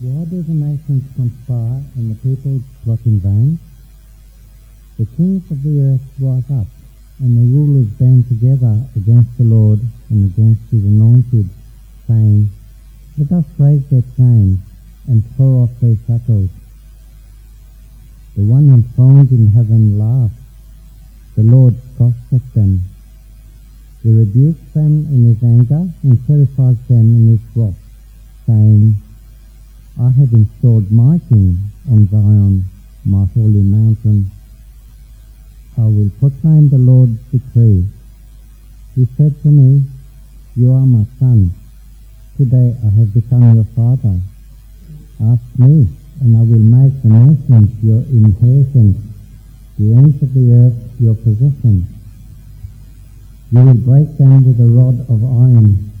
why do the nations conspire and the people plot in vain? The kings of the earth rise up, and the rulers band together against the Lord and against his anointed, saying, Let us raise their chains and throw off their shackles. The one enthroned in heaven laughs. The Lord scoffs at them. He rebukes them in his anger and terrifies them in his wrath, saying, I have installed my king on Zion, my holy mountain. I will proclaim the Lord's decree. He said to me, You are my son. Today I have become your father. Ask me, and I will make the nations your inheritance, the ends of the earth your possession. You will break them with a rod of iron.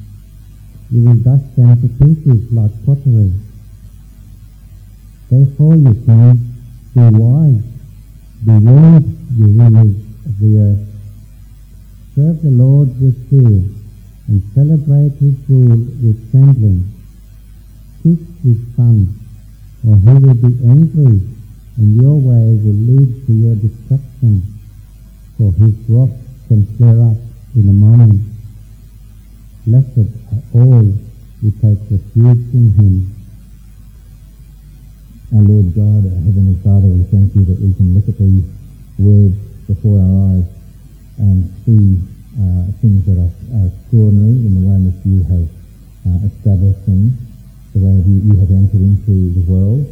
You will dash them to pieces like pottery. Therefore, you kings, be wise, be warned, you rulers of the earth. Serve the Lord with fear, and celebrate his rule with trembling. Kiss his son, or he will be angry, and your way will lead to your destruction, for his wrath can flare up in a moment. Blessed are all who take refuge in him. Our Lord God, our Heavenly Father, we thank you that we can look at these words before our eyes and see uh, things that are, are, extraordinary in the way in which you have uh, established things, the way you, you, have entered into the world,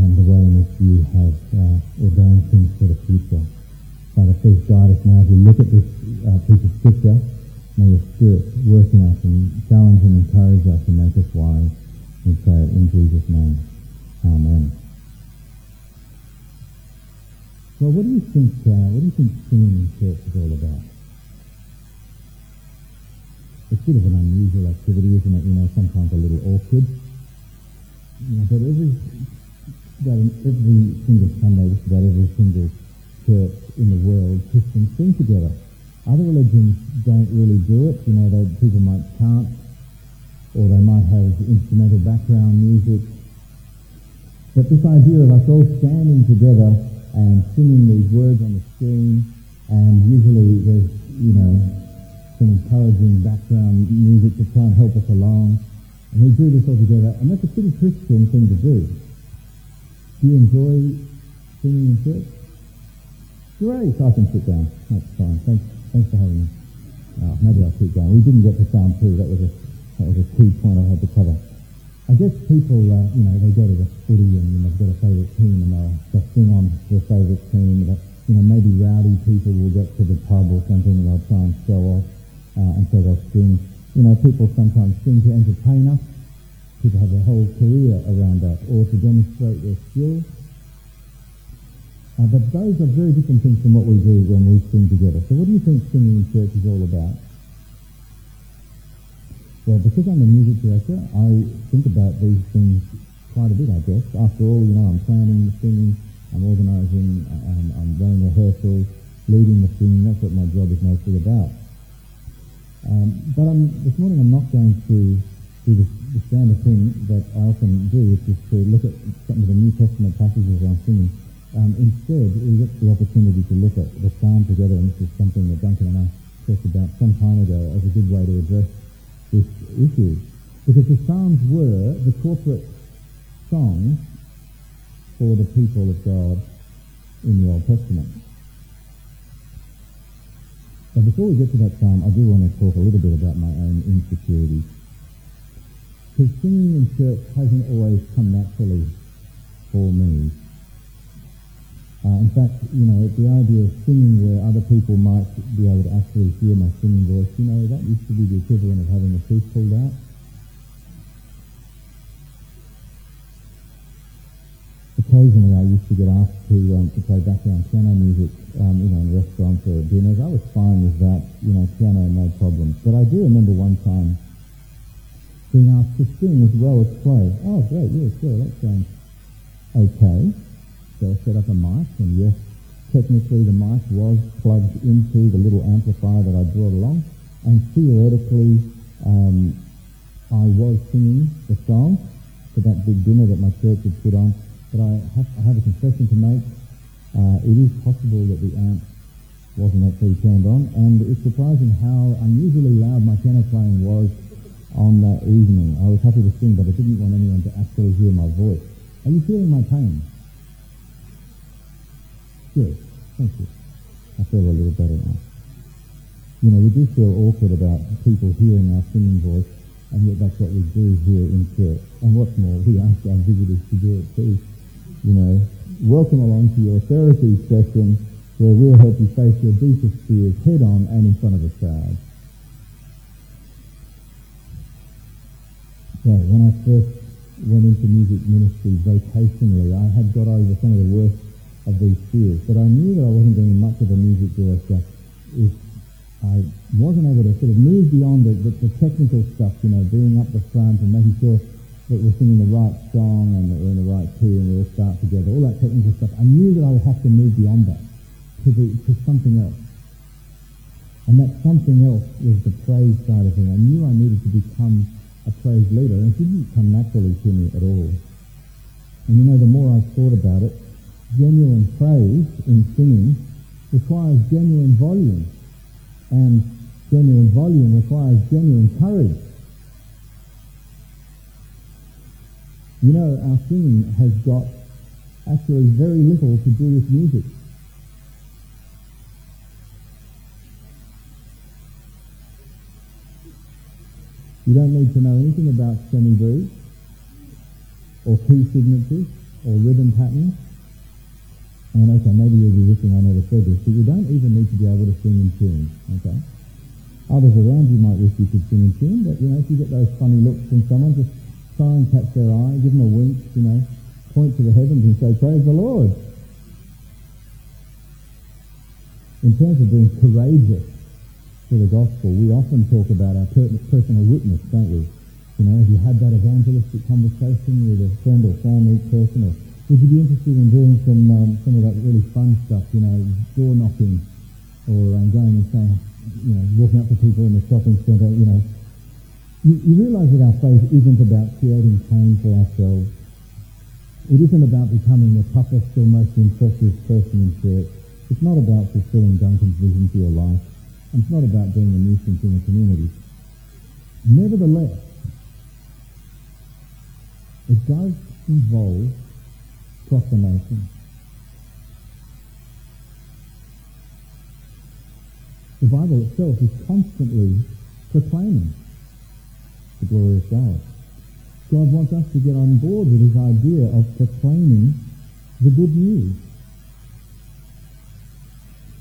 and the way in which you have uh, ordained things for the future. Father, please guide us now as we look at this uh, piece of scripture. May your Spirit work in us and challenge and encourage us and make us wise. We pray it in Jesus' name. Amen. Well, what do you think? Uh, what do you think singing in church is all about? It's a bit of an unusual activity, isn't it? You know, sometimes a little awkward. You know, but every about every single Sunday, just about every single church in the world, Christians sing together. Other religions don't really do it. You know, they, people might chant, or they might have instrumental background music, but this idea of us all standing together and singing these words on the screen, and usually there's, you know, some encouraging background music to try and help us along, and we do this all together, and that's a pretty Christian thing to do. Do you enjoy singing in church? Great, I can sit down. That's fine. Thanks, thanks for having me. Oh, maybe I'll keep going. We didn't get to Psalm 2. That was a, that was a key point I had to cover. I guess people, uh, you know, they go to the footy and they've got a favourite team and they'll, they'll sing on their favourite team. That, you know, maybe rowdy people will get to the pub or something and they'll try and show off, uh, and so they'll sing. You know, people sometimes sing to entertain us. People have their whole career around that, or to demonstrate their skill. Uh, but those are very different things from what we do when we sing together. So what do you think singing in church is all about? Well, because I'm a music director, I think about these things quite a bit, I guess. After all, you know, I'm planning the singing, I'm organising, I'm, I'm running rehearsals, leading the singing. That's what my job is mostly about. Um, but I'm, this morning I'm not going to do the, the standard thing that I often do, which is to look at some of the New Testament passages I'm singing. Um, instead, we get the opportunity to look at the psalm together, and this is something that Duncan and I talked about some time ago as a good way to address this issue. Because the Psalms were the corporate songs for the people of God in the Old Testament. But before we get to that psalm, I do want to talk a little bit about my own insecurities. Because singing in church hasn't always come naturally for me. Uh, in fact, you know, the idea of singing where other people might be able to actually hear my singing voice, you know, that used to be the equivalent of having a tooth pulled out. Occasionally I used to get asked to, um, to play background piano music, um, you know, in restaurants or dinners. I was fine with that, you know, piano, no problem. But I do remember one time being asked to sing as well as play. Oh, great, yeah, sure, that sounds okay. So I set up a mic, and yes, technically the mic was plugged into the little amplifier that I brought along, and theoretically um, I was singing the song, for that big dinner that my church had put on. But I have, I have a confession to make. Uh, it is possible that the amp wasn't actually turned on, and it's surprising how unusually loud my piano playing was on that evening. I was happy to sing, but I didn't want anyone to actually hear my voice. Are you feeling my pain? Good. Thank you. I feel a little better now. You know, we do feel awkward about people hearing our singing voice, and yet that's what we do here in church. And what's more, we ask our visitors to do it too. You know, welcome along to your therapy session where we'll help you face your deepest fears head on and in front of a crowd. So when I first went into music ministry vocationally, I had got over some of the worst of these fears, but I knew that I wasn't be much of a music director if I wasn't able to sort of move beyond the, the, the technical stuff, you know, being up the front and making sure that we're singing the right song and that we're in the right key and we all start together, all that technical stuff. I knew that I would have to move beyond that to, the, to something else. And that something else was the praise side of things. I knew I needed to become a praise leader, and it didn't come naturally to me at all. And you know, the more I thought about it, genuine praise in singing requires genuine volume, and genuine volume requires genuine courage. You know, our singing has got actually very little to do with music. You don't need to know anything about semibreves or key signatures or rhythm patterns. And okay, maybe you'll be wishing I never said this, but you don't even need to be able to sing in tune, okay? Others around you might wish you could sing in tune, but you know, if you get those funny looks from someone, just try and catch their eye, give them a wink, you know, point to the heavens and say, praise the Lord. In terms of being courageous, for the gospel, we often talk about our personal witness, don't we? You know, have you had that evangelistic conversation with a friend or family person, or would you be interested in doing some um, some of that really fun stuff? You know, door knocking, or um, going and saying, you know, walking up to people in the shopping centre. You know, you, you realise that our faith isn't about creating pain for ourselves. It isn't about becoming the toughest or most impressive person in church. It's not about fulfilling Duncan's vision for your life. And it's not about being a nuisance in the community. Nevertheless, it does involve proclamation. The Bible itself is constantly proclaiming the glorious God. God wants us to get on board with his idea of proclaiming the good news.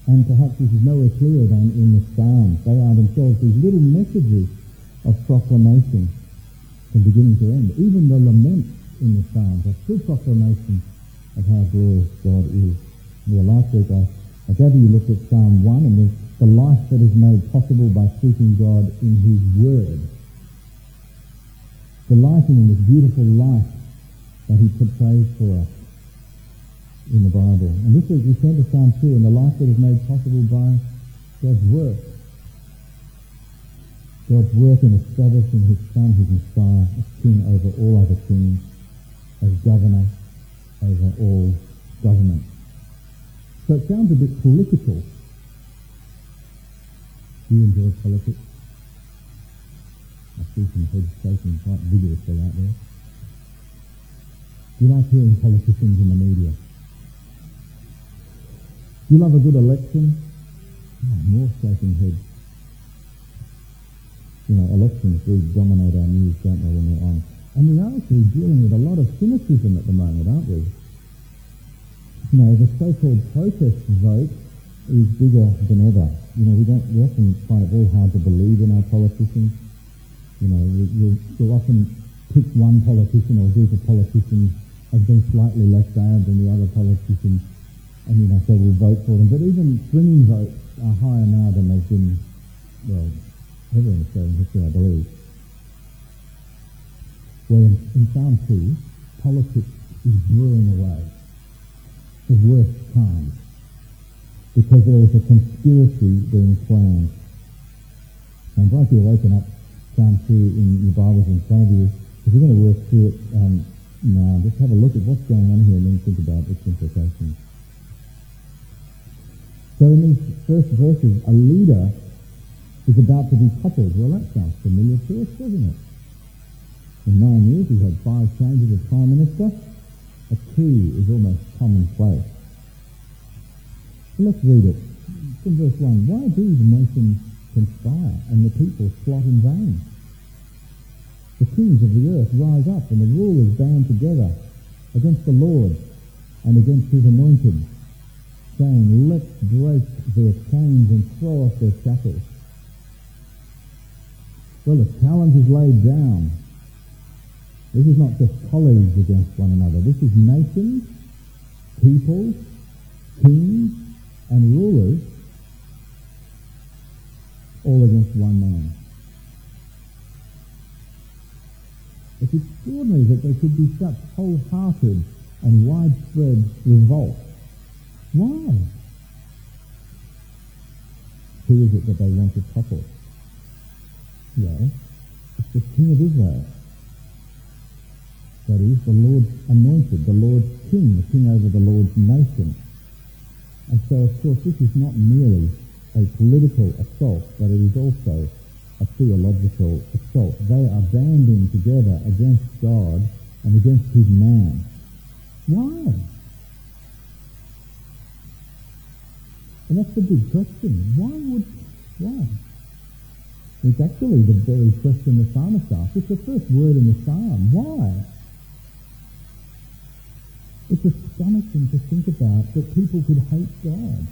And perhaps this is nowhere clearer than in the Psalms. They are themselves these little messages of proclamation from beginning to end. Even the laments in the Psalms are still proclamations of how glorious God is. Well, last week I, I gather you looked at Psalm 1 and the, the life that is made possible by seeking God in His Word. Delighting in this beautiful life that He portrays for us in the Bible. And this is, we turn to Psalm 2, and the life that is made possible by God's work. God's work in establishing his Son, his Messiah, as king over all other kings, as governor over all government. So it sounds a bit political. Do you enjoy politics? I see some heads shaking quite vigorously out there. Do you like hearing politicians in the media? You love a good election? Oh, more shaking heads. You know, elections do dominate our news, don't they, when they're on. And we are actually dealing with a lot of cynicism at the moment, aren't we? You know, the so-called protest vote is bigger than ever. You know, we don't, we often find it very hard to believe in our politicians. You know, we, we'll, we'll often pick one politician or group of politicians as being slightly less bad than the other politicians and you know, so we'll vote for them. But even swinging votes are higher now than they've been, well, ever in Australian history, I believe. Well, in, in Psalm 2, politics is brewing away, the worst kind, because there is a conspiracy being planned. I invite you to open up Psalm 2 in your Bibles in front of you, because we're going to work through it um, Now, just have a look at what's going on here and then think about its implications. So in these first verses, a leader is about to be toppled. Well, that sounds familiar to us, doesn't it? In nine years, we've had five changes of prime minister. A coup is almost commonplace. Let's read it. In verse 1, why do the nations conspire and the people plot in vain? The kings of the earth rise up and the rulers band together against the Lord and against his anointed, saying, Let's break their chains and throw off their shackles. Well, the challenge is laid down. This is not just colleagues against one another. This is nations, peoples, kings, and rulers all against one man. It's extraordinary that there could be such wholehearted and widespread revolt. Why? Who is it that they want to topple? Well, it's the King of Israel. That is, the Lord's anointed, the Lord's king, the king over the Lord's nation. And so, of course, this is not merely a political assault, but it is also a theological assault. They are banding together against God and against his man. Why? And that's the big question. Why would, why? It's actually the very question the psalmist asks. It's the first word in the psalm. Why? It's astonishing to think about that people could hate God.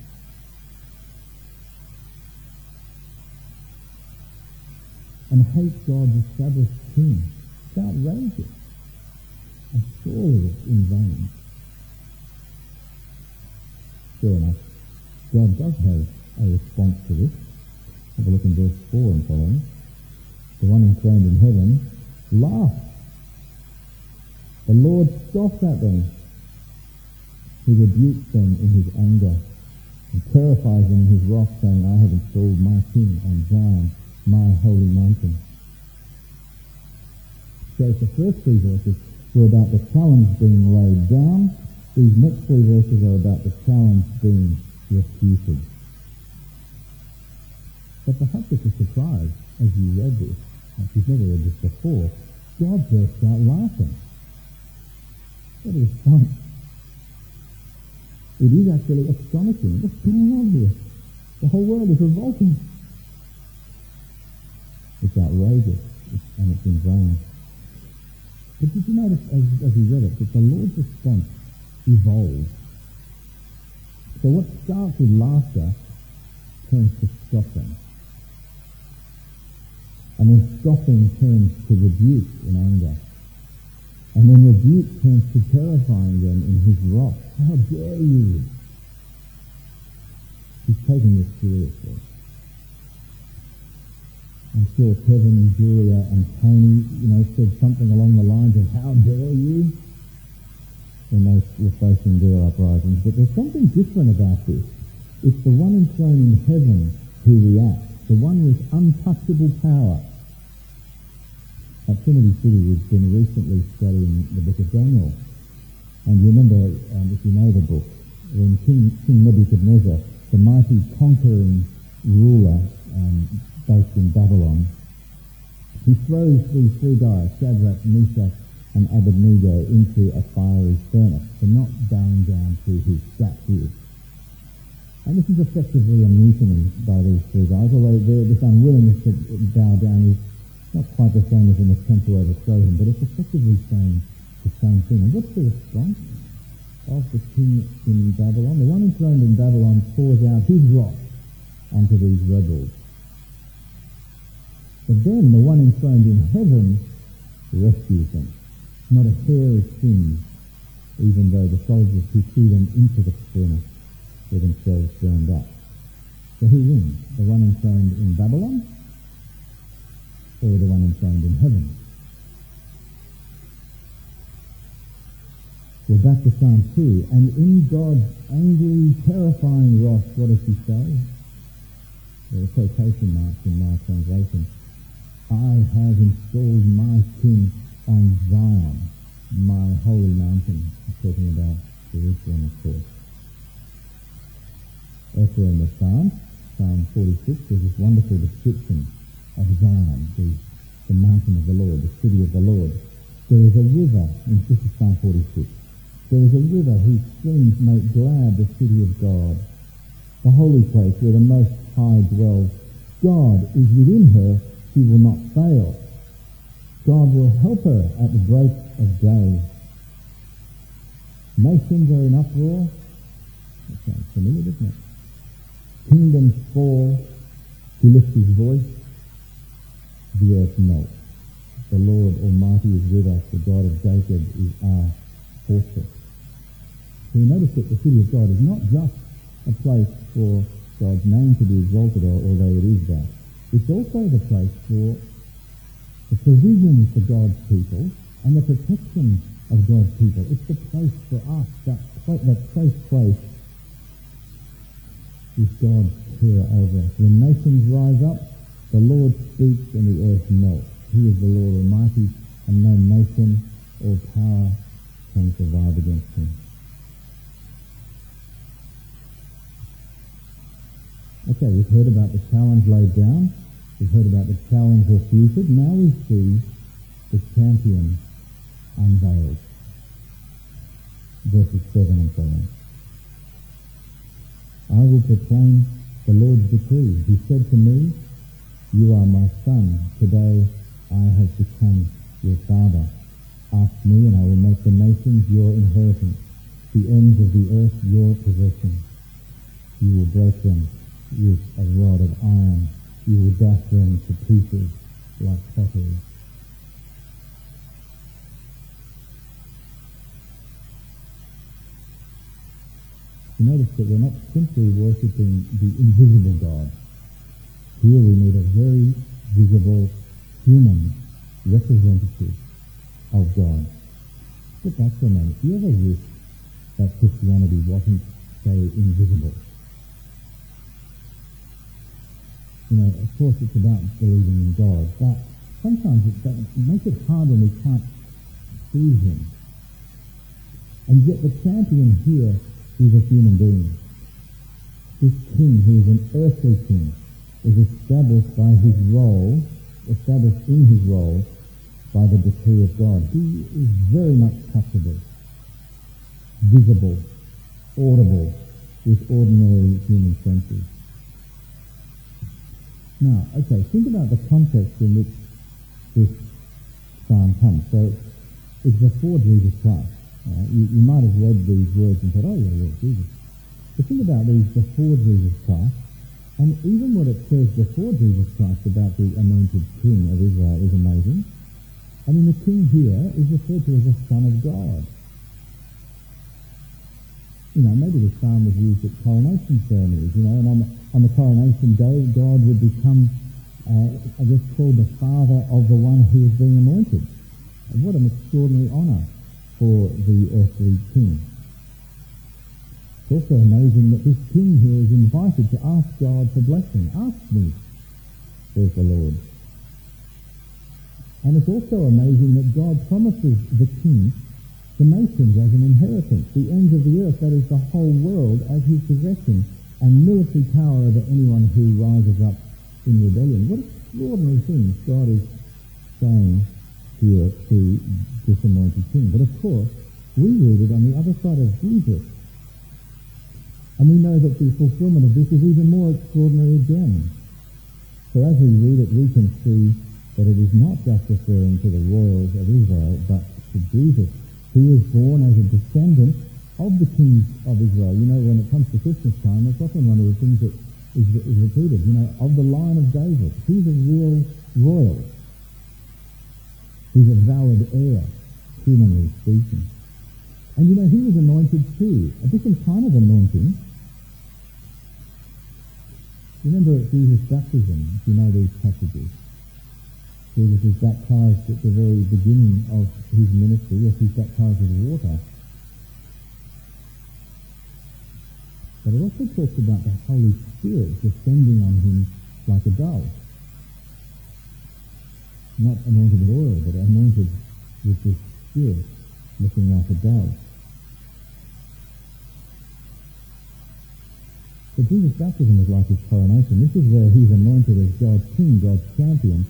and hate God's established king. It's outrageous. And surely it's in vain. Sure enough, God does have a response to this. Have a look in verse 4 and following. The one enthroned in heaven laughed. The Lord scoffed at them. He rebukes them in his anger and terrifies them in his wrath, saying, I have installed my king on Zion my holy mountain. So the first three verses were about the challenge being laid down. These next three verses are about the challenge being refuted. But perhaps it's a surprise as you read this, if you've never read this before, God burst out laughing. What a response. It is actually astonishing. What's going on here? The whole world is revolting. It's outrageous and it's in vain. But did you notice as, as we read it that the Lord's response evolves? So what starts with laughter turns to scoffing. And then scoffing turns to rebuke in anger. And then rebuke turns to terrifying them in his wrath. How dare you? He's taking this seriously. I'm sure Kevin, and Julia, and Tony, you know, said something along the lines of "How dare you?" when they were facing their uprisings. But there's something different about this. It's the one enthroned in heaven who reacts, the one with untouchable power. Trinity City, we've been recently studying the book of Daniel. And you remember, um, if you know the book, when King, King Nebuchadnezzar, the mighty conquering ruler, um, based in Babylon. He throws these three guys, Shadrach, Meshach, and Abednego, into a fiery furnace for not bowing down to his statue. And this is effectively a mutiny by these three guys, although this unwillingness to bow down is not quite the same as an attempt to overthrow him, but it's effectively saying the same thing. And what's the response of the king in Babylon? The one enthroned in Babylon pours out his wrath onto these rebels. But then the one enthroned in heaven rescues them. Not a hair is singed, even though the soldiers who threw them into the furnace were themselves burned up. So who wins? The one enthroned in Babylon or the one enthroned in heaven? Well, back to Psalm 2. And in God's angry, terrifying wrath, what does he say? There are quotation marks in my translation. I have installed my king on Zion, my holy mountain. He's talking about Jerusalem, of course. Elsewhere in the Psalm, Psalm 46, there's this wonderful description of Zion, the, the mountain of the Lord, the city of the Lord. There is a river, in Psalm 46, there is a river whose streams make glad the city of God, the holy place where the Most High dwells. God is within her, she will not fail. God will help her at the break of day. Nations are in uproar. That sounds familiar, doesn't it? Kingdoms fall. He lifts his voice. The earth melts. The Lord Almighty is with us. The God of Jacob is our fortress. So you notice that the city of God is not just a place for God's name to be exalted, although it is that. It's also the place for the provision for God's people and the protection of God's people. It's the place for us, that, that safe place is God's care over us. When nations rise up, the Lord speaks and the earth melts. He is the Lord Almighty, and no nation or power can survive against him. Okay, we've heard about the challenge laid down. We've heard about the challenge refuted. Now we see the champion unveiled. Verses 7 and so on. I will proclaim the Lord's decree. He said to me, You are my son. Today I have become your father. Ask me, and I will make the nations your inheritance, the ends of the earth your possession. You will break them with a rod of iron. You will dash them to pieces like pottery. You notice that we're not simply worshipping the invisible God. Here we need a very visible human representative of God. But that's for a moment. Do you ever wish that Christianity wasn't so invisible? You know, of course it's about believing in God, but sometimes it, it makes it hard when we can't see Him. And yet the champion here is a human being. This king, who is an earthly king, is established by his role, established in his role by the decree of God. He is very much touchable, visible, audible with ordinary human senses. Now, okay, think about the context in which this psalm comes. So it's before Jesus Christ. You, you, might have read these words and said, oh yeah, yeah, Jesus. But think about these before Jesus Christ, and even what it says before Jesus Christ about the anointed king of Israel is amazing. I mean, the king here is referred to as the Son of God. You know, maybe the psalm was used at coronation ceremonies, you know, and on the, on the coronation day, God would become, uh, I guess, called the father of the one who is being anointed. And what an extraordinary honour for the earthly king. It's also amazing that this king here is invited to ask God for blessing. Ask me, says the Lord. And it's also amazing that God promises the king the nations as an inheritance, the ends of the earth, that is the whole world, as his possession, and military power over anyone who rises up in rebellion. What extraordinary things God is saying here to this anointed king. But of course, we read it on the other side of Jesus. And we know that the fulfillment of this is even more extraordinary again. So as we read it, we can see that it is not just referring to the royals of Israel, but to Jesus. He was born as a descendant of the kings of Israel. You know, when it comes to Christmas time, that's often one of the things that is, is repeated, you know, of the line of David. He's a real royal. He's a valid heir, humanly speaking. And you know, he was anointed too, a different kind of anointing. Remember Jesus' baptism, you know these passages. Jesus is baptized at the very beginning of his ministry. Yes, he's baptized with water. But it also talks about the Holy Spirit descending on him like a dove not anointed with oil, but anointed with the Spirit. looking like a dove. So Jesus' baptism is like his coronation. This is where he's anointed as God's king, God's champion.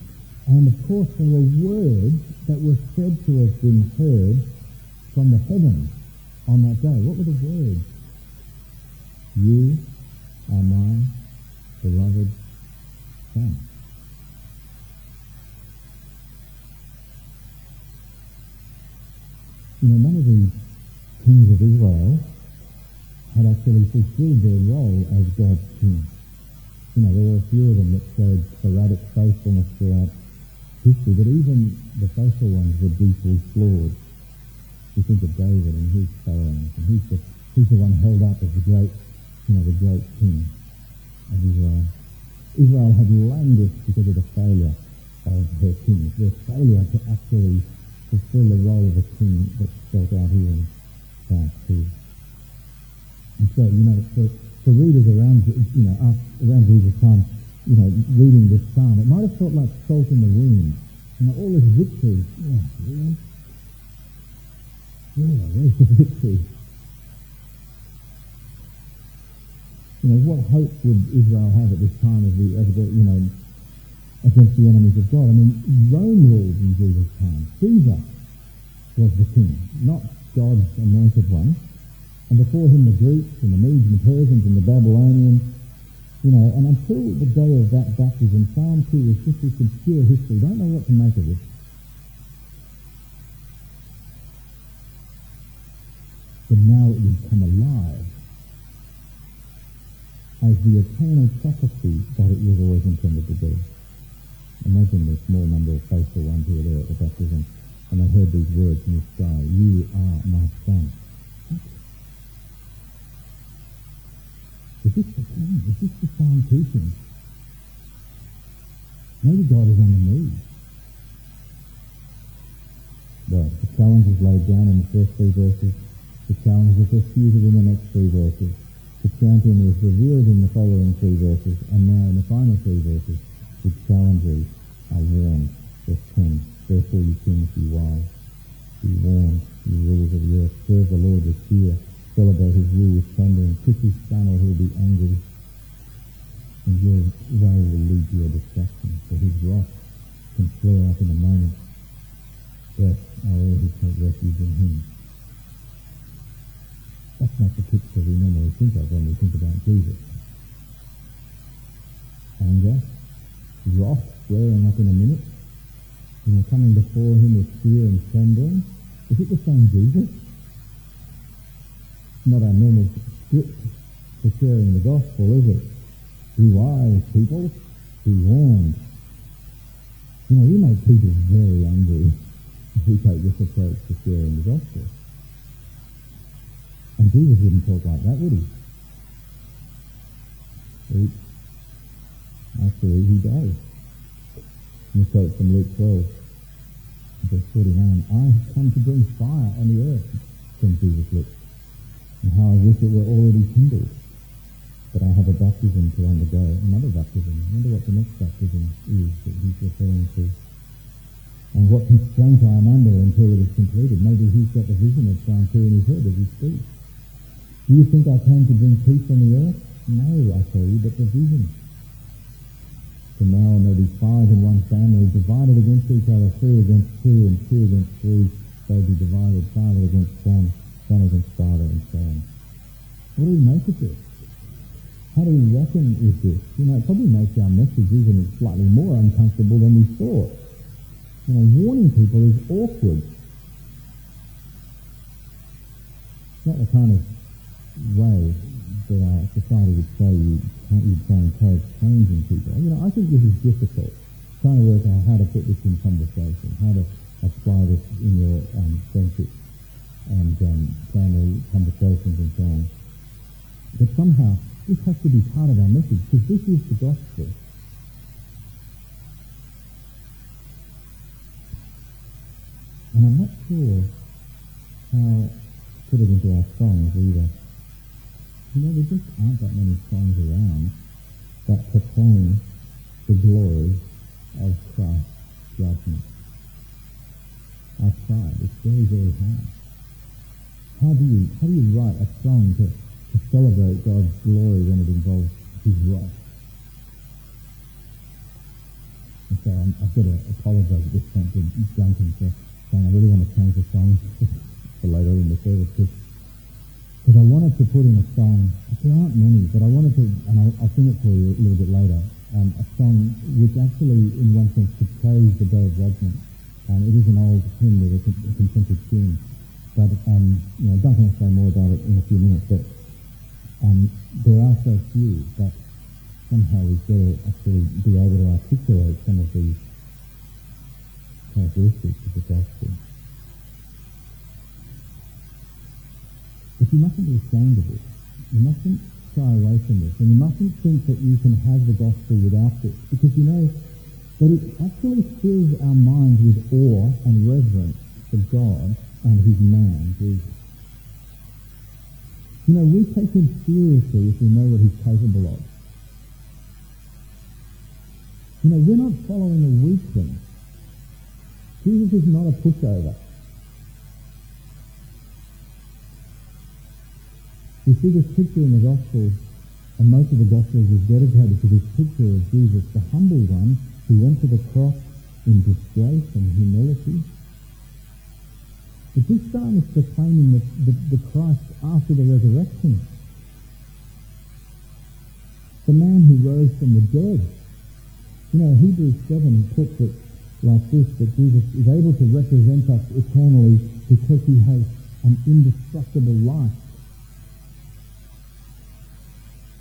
And of course there were words that were said to have been heard from the heavens on that day. What were the words? You are my beloved Son. You know, none of these kings of Israel had actually fulfilled their role as God's king. You know, there were a few of them that showed sporadic faithfulness throughout history, but even the faithful ones were deeply flawed. You think of David and his failings, and he's the, he's the one held up as the great, you know, the great king of Israel. Israel had languished because of the failure of her kings, their failure to actually fulfill the role of a king that's spelled out here in Psalm 2. And so, you know, for, for readers around, you know, us, around Jesus' time, you know, reading this psalm, it might have felt like salt in the wound. You know, all this victory. Yeah, really? Yeah, where's the victory? You know, what hope would Israel have at this time of the, of the you know, against the enemies of God? I mean, Rome ruled in Jesus' time. Caesar was the king, not God's anointed one. And before him the Greeks and the Medes and the Persians and the Babylonians. You know, and until the day of that baptism, Psalm 2 is just this obscure history. Don't know what to make of it. But now it will come alive as the eternal prophecy that it was always intended to be. Imagine the small number of faithful ones who were there at the baptism and they heard these words in the sky, You are my son. Is this the king? Is this the foundation. Maybe God is on the move. Well, the challenge is laid down in the first three verses. The challenge is refuted in the next three verses. The champion is revealed in the following three verses. And now in the final three verses, the challengers are warned. Verse 10. Therefore you kings, be wise. Be warned, you rulers of the earth. Serve the Lord with fear celebrate his rule with thunder and kiss his son he'll be angry. And your way will lead to your destruction, for his wrath can flare up in a moment. Blessed are all who take refuge in him. That's not the picture we normally think of when we think about Jesus. Anger, wrath flaring up in a minute, you know, coming before him with fear and trembling. Is it the same Jesus? Not our normal script for sharing the gospel, is it? Be wise, people. Be warned. You know, we make people very angry if we take this approach to sharing the gospel. And Jesus wouldn't talk like that, would he? Actually, he does. And quote from Luke 12, verse 49, I have come to bring fire on the earth, from Jesus' lips and how I wish it were already kindled. But I have a baptism to undergo, another baptism. I wonder what the next baptism is that he's referring to. And what constraint I am under until it is completed. Maybe he's got the vision of Psalm 2 in his head as he speaks. Do you think I came to bring peace on the earth? No, I tell you, but division. From now on there'll be five in one family, divided against each other, three against two, and two against three. They'll be divided, father against son son father, and so on. What do we make of this? How do we reckon with this? You know, it probably makes our message even slightly more uncomfortable than we thought. You know, warning people is awkward. It's not the kind of way that our society would say you can't you try and encourage change in people. You know, I think this is difficult. Trying to work out how to put this in conversation, how to apply this in your um, friendship and um, family conversations and so on. But somehow, this has to be part of our message because this is the gospel. And I'm not sure how to put it into our songs either. You know, there just aren't that many songs around that proclaim the glory of Christ's judgment. I've tried. It's very, very hard. How do you how do you write a song to, to celebrate God's glory when it involves His wrath? And so I'm, I've got to apologise at this point to Duncan for saying I really want to change the song for later in the service because I wanted to put in a song. There aren't many, but I wanted to, and I'll, I'll sing it for you a little bit later. Um, a song which actually, in one sense, portrays the day of judgment. Um, it is an old hymn with a, a consented tune. But um, you know, Duncan will say more about it in a few minutes. But um, there are so few that somehow we've got to actually be able to articulate some of these characteristics of the gospel. But you mustn't be ashamed of it. You mustn't shy away from this. And you mustn't think that you can have the gospel without this. Because you know that it actually fills our minds with awe and reverence for God and his man, Jesus. You know, we take him seriously if we know what he's capable of. You know, we're not following a weakling. Jesus is not a pushover. We see this picture in the Gospels, and most of the Gospels is dedicated to this picture of Jesus, the humble one who went to the cross in disgrace and humility. But this psalm is proclaiming the, the, the Christ after the resurrection. The man who rose from the dead. You know, Hebrews 7 puts it like this, that Jesus is able to represent us eternally because he has an indestructible life.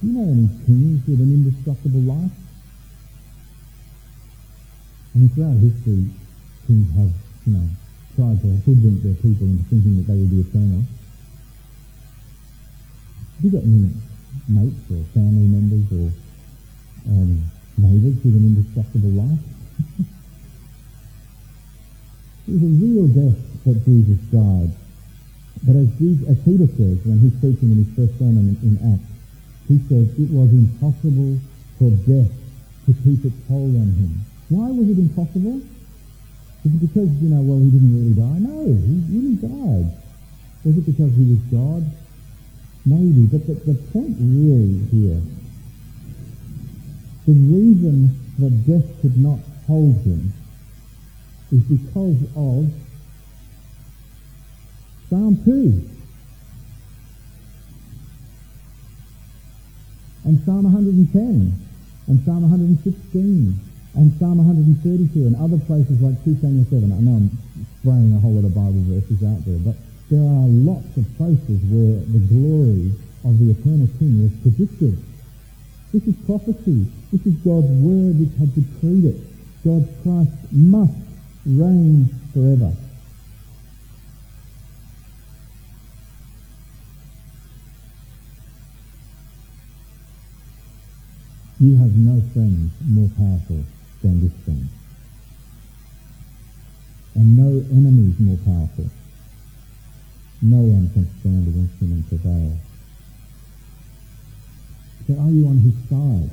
Do you know any kings with an indestructible life? And throughout history, kings have, you know, tried to hoodwink their people into thinking that they will be eternal. Have you got any mates or family members or um, neighbours with an indestructible life? it was a real death that Jesus died. But as, Jesus, as Peter says when he's preaching in his first sermon in, in Acts, he says it was impossible for death to keep its hold on him. Why was it impossible? Is it because, you know, well, he didn't really die? No, he really died. Was it because he was God? Maybe. But the, the point really here, the reason that death could not hold him is because of Psalm 2. and Psalm 110 and Psalm 116 and Psalm 132 and other places like 2 Samuel 7. I know I'm spraying a whole lot of Bible verses out there, but there are lots of places where the glory of the eternal King was predicted. This is prophecy. This is God's word which had decreed it. God's Christ must reign forever. You have no friends more powerful than this friend. And no enemy is more powerful. No one can stand against him and prevail. So are you on his side?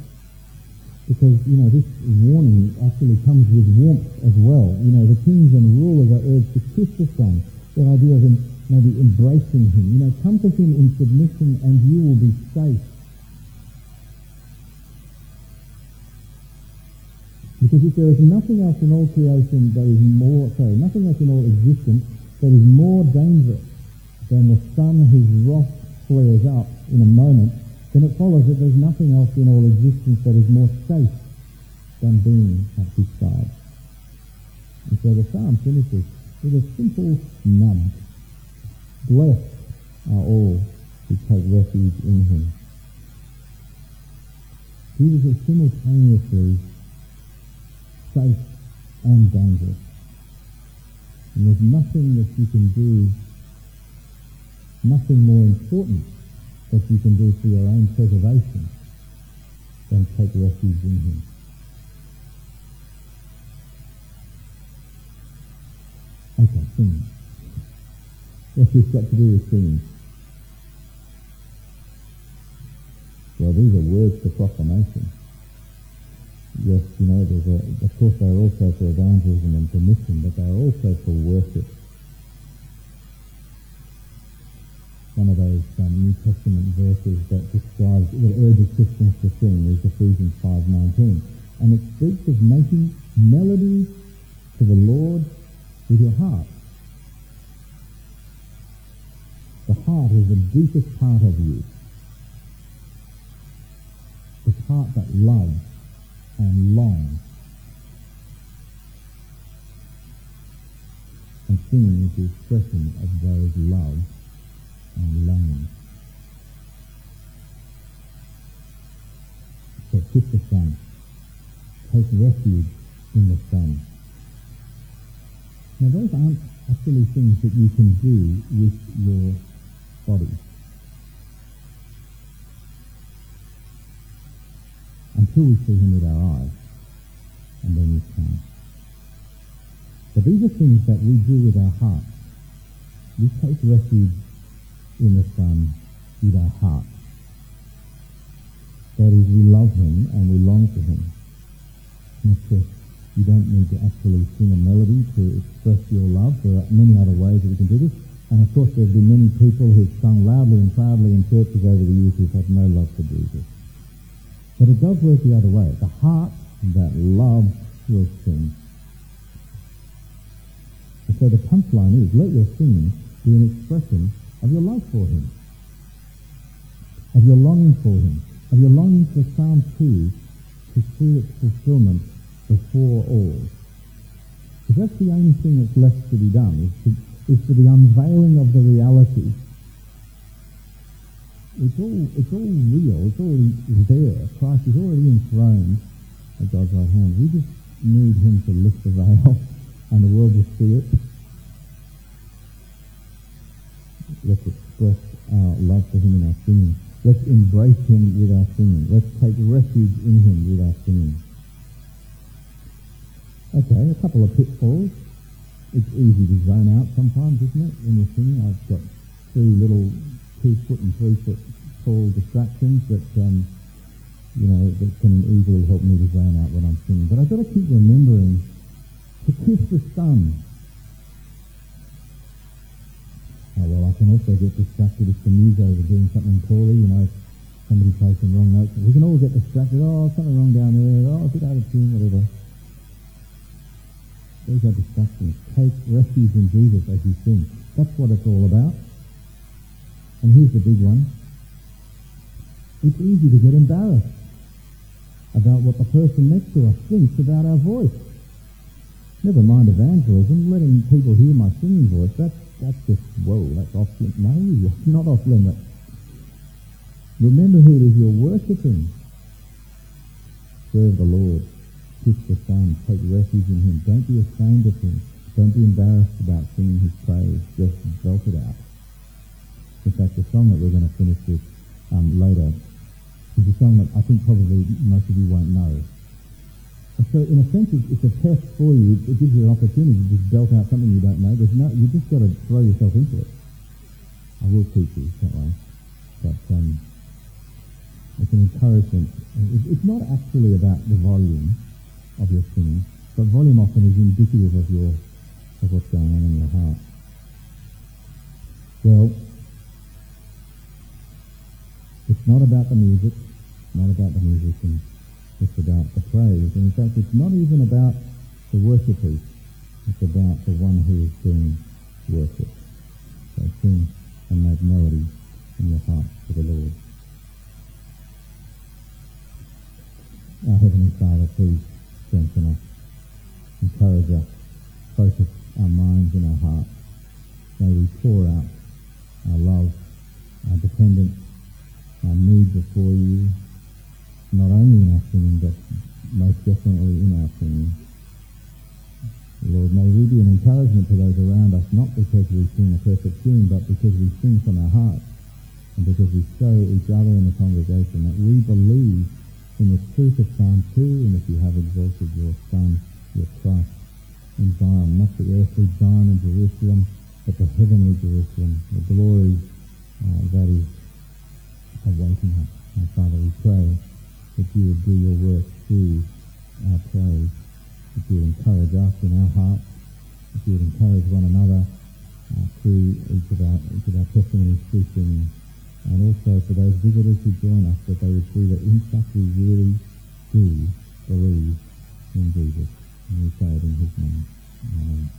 Because, you know, this warning actually comes with warmth as well. You know, the kings and rulers are urged to kiss the son. The idea of him maybe embracing him. You know, come to him in submission and you will be safe. Because if there is nothing else in all creation that is more, sorry, nothing else in all existence that is more dangerous than the Son whose wrath flares up in a moment, then it follows that there's nothing else in all existence that is more safe than being at his side. And so the psalm finishes with a simple nudge. Blessed are all who take refuge in him. Jesus is simultaneously safe and dangerous. And there's nothing that you can do, nothing more important that you can do for your own preservation than take refuge in him. Okay, singing. What's this got to do with singing? Well, these are words for proclamation yes, you know, there's a, of course they are also for evangelism and for mission, but they are also for worship. one of those um, New Testament verses that describes, that urges Christians to sing is Ephesians 5.19. And it speaks of making melody to the Lord with your heart. The heart is the deepest part of you. The part that loves and longs. And singing is the expression of those loves and longings. So kiss the Son. Take refuge in the Son. Now those aren't actually things that you can do with your body. Until we see him with our eyes, and then we can. But these are things that we do with our hearts. We take refuge in the Son with our heart. That is, we love him and we long for him. And of course, you don't need to actually sing a melody to express your love. There are many other ways that we can do this. And of course, there have been many people who've sung loudly and proudly in churches over the years who've had no love for Jesus. But it does work the other way. The heart that loves will sing. And so the punchline is, let your singing be an expression of your love for him, of your longing for him, of your longing for Psalm 2 to see its fulfillment before all. Because that's the only thing that's left to be done, is, to, is for the unveiling of the reality. It's all, it's all real, it's all there. Christ is already enthroned at God's right hand. We just need him to lift the veil and the world will see it Let's express our love for him in our singing. Let's embrace him with our singing. Let's take refuge in him with our singing. Okay, a couple of pitfalls. It's easy to zone out sometimes, isn't it, when you're singing? I've got three little two foot and three foot tall distractions that, um, you know, that can easily help me to zone out when I'm singing. But I've got to keep remembering to kiss the Son Oh, well, I can also get distracted if the news over doing something poorly, you know, somebody plays some wrong notes. We can all get distracted. Oh, something wrong down there. Oh, a bit out of tune, whatever. Those are distractions. Take refuge in Jesus as you sing. That's what it's all about. And here's the big one. It's easy to get embarrassed about what the person next to us thinks about our voice. Never mind evangelism, letting people hear my singing voice. That's that's just, whoa, that's off limits. No, it's not off limit. Remember who it is you're worshipping. Serve the Lord. Kiss the Son. Take refuge in Him. Don't be ashamed of Him. Don't be embarrassed about singing His praise. Just belt it out. In fact, the song that we're going to finish with um, later is a song that I think probably most of you won't know. And so in a sense, it's a test for you. It gives you an opportunity to just belt out something you don't know. There's no, you just got to throw yourself into it. I will teach you that way. But um, it's an encouragement. It's not actually about the volume of your singing, but volume often is indicative of your of what's going on in your heart. Well, it's not about the music, not about the musicians. It's about the praise. And in fact, it's not even about the worshippers. It's about the one who is being worshipped. So sing and make melody in your heart to the Lord. Our Heavenly Father, please strengthen us, encourage us, focus our minds and our hearts. May we pour out our love, our dependence, need before you, not only in our singing, but most definitely in our singing. Lord, may we be an encouragement to those around us, not because we sing a perfect tune, but because we sing from our hearts, and because we show each other in the congregation that we believe in the truth of Psalm 2, and that you have exalted your Son, your Christ, in Zion, not the earthly Zion in Jerusalem, but the heavenly Jerusalem, the glory uh, that is awaiting us. And Father, we pray that you would do your work through our praise, that you would encourage us in our hearts, that you would encourage one another, uh, through each of our, each of our testimonies through singing. And also for those visitors who join us, that they would see that in fact we really do believe in Jesus. And we say it in his name. Amen.